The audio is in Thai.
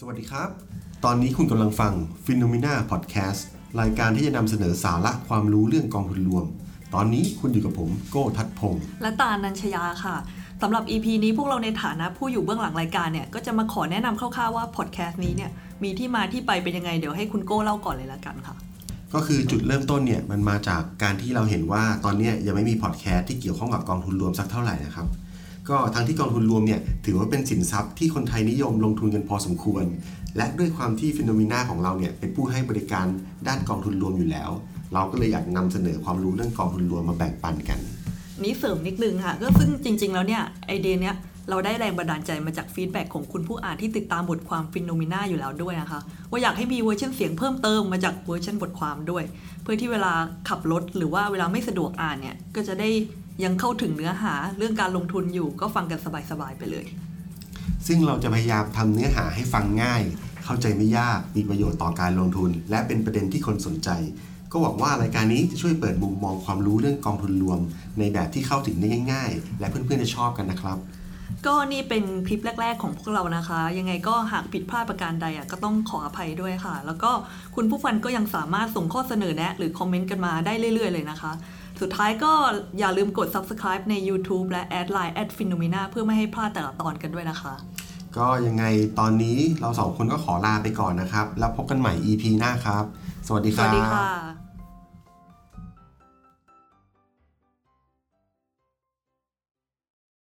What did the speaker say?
สวัสดีครับ ตอนนี้คุณกำลังฟัง p h e n o m e n a Podcast รายการที่จะนำเสนอสาระความรู้เรื่องกองทุนรวม ตอนนี้คุณอยู่กับผมโก้ทัดพงศ์และตานัญชยาค่ะสำหรับ EP นี้พวกเราในฐานะผู้อยู่เบื้องหลังรายการเนี่ย ก็จะมาขอแนะนำคร่าวๆว่าพอดแคสต์นี้เนี่ย มีที่มาที่ไปเป็นยังไง เดี๋ยวให้คุณโก้เล่าก่อนเลยละกันค่ะ ก็คือจุดเริ่มต้นเนี่ย มันมาจากการที่เราเห็นว่าตอนเนี้ยยังไม่มีพอดแคสต์ที่เกี่ยวข้องกับกองทุนรวมสักเท่าไหร่นะครับ ก็ทั้งที่กองทุนรวมเนี่ยถือว่าเป็นสินทรัพย์ที่คนไทยนิยมลงทุนกันพอสมควร และด้วยความที่ FINNOMENA ของเราเนี่ยเป็นผู้ให้บริการด้านกองทุนรวมอยู่แล้ว เราก็เลยอยากนำเสนอความรู้เรื่องกองทุนรวมมาแบ่งปันกัน นี้เสริมนิดนึงค่ะก็ซึ่งจริง ๆ แล้วเนี่ยไอเดียเนี้ยเราได้แรงบันดาลใจมาจาก feedback ของคุณผู้อ่านที่ติดตามบทความ FINNOMENA อยู่แล้วด้วยนะคะ ว่าอยากให้มีเวอร์ชันเสียงเพิ่มเติมมาจากเวอร์ชันบทความด้วย เพื่อที่เวลาขับรถหรือว่าเวลาไม่สะดวกอ่านเนี่ยก็จะได้ ยังเข้าถึงเนื้อหาเรื่องการลงทุนอยู่ก็ฟังกันสบายๆไปเลย ซึ่งเราจะพยายามทำเนื้อหาให้ฟังง่าย เข้าใจไม่ยากมีประโยชน์ต่อการลงทุน และเป็นประเด็นที่คนสนใจ ก็หวังว่ารายการนี้จะช่วยเปิดมุมมองความรู้เรื่องกองทุนรวม ในแบบที่เข้าถึงได้ง่าย ๆ และเพื่อนๆจะชอบกันนะครับก็นี่เป็นคลิปแรก ๆ ของพวกเรานะคะ ยังไงก็หากผิดพลาดประการใดอะก็ต้องขออภัยด้วยค่ะ แล้วก็คุณผู้ฟังก็ยังสามารถส่งข้อเสนอแนะ หรือคอมเมนต์กันมาได้เรื่อย ๆ เลยนะคะ สุดท้ายก็อย่าลืมกด subscribe ใน YouTube และ add line at phenomena เพื่อไม่ให้พลาดแต่ละตอนกันด้วยนะคะ ก็ยังไงตอนนี้เราสองคนก็ขอลาไปก่อนนะครับ แล้วพบกันใหม่ EP หน้าครับ สวัสดีสครับวัสดีค่ะ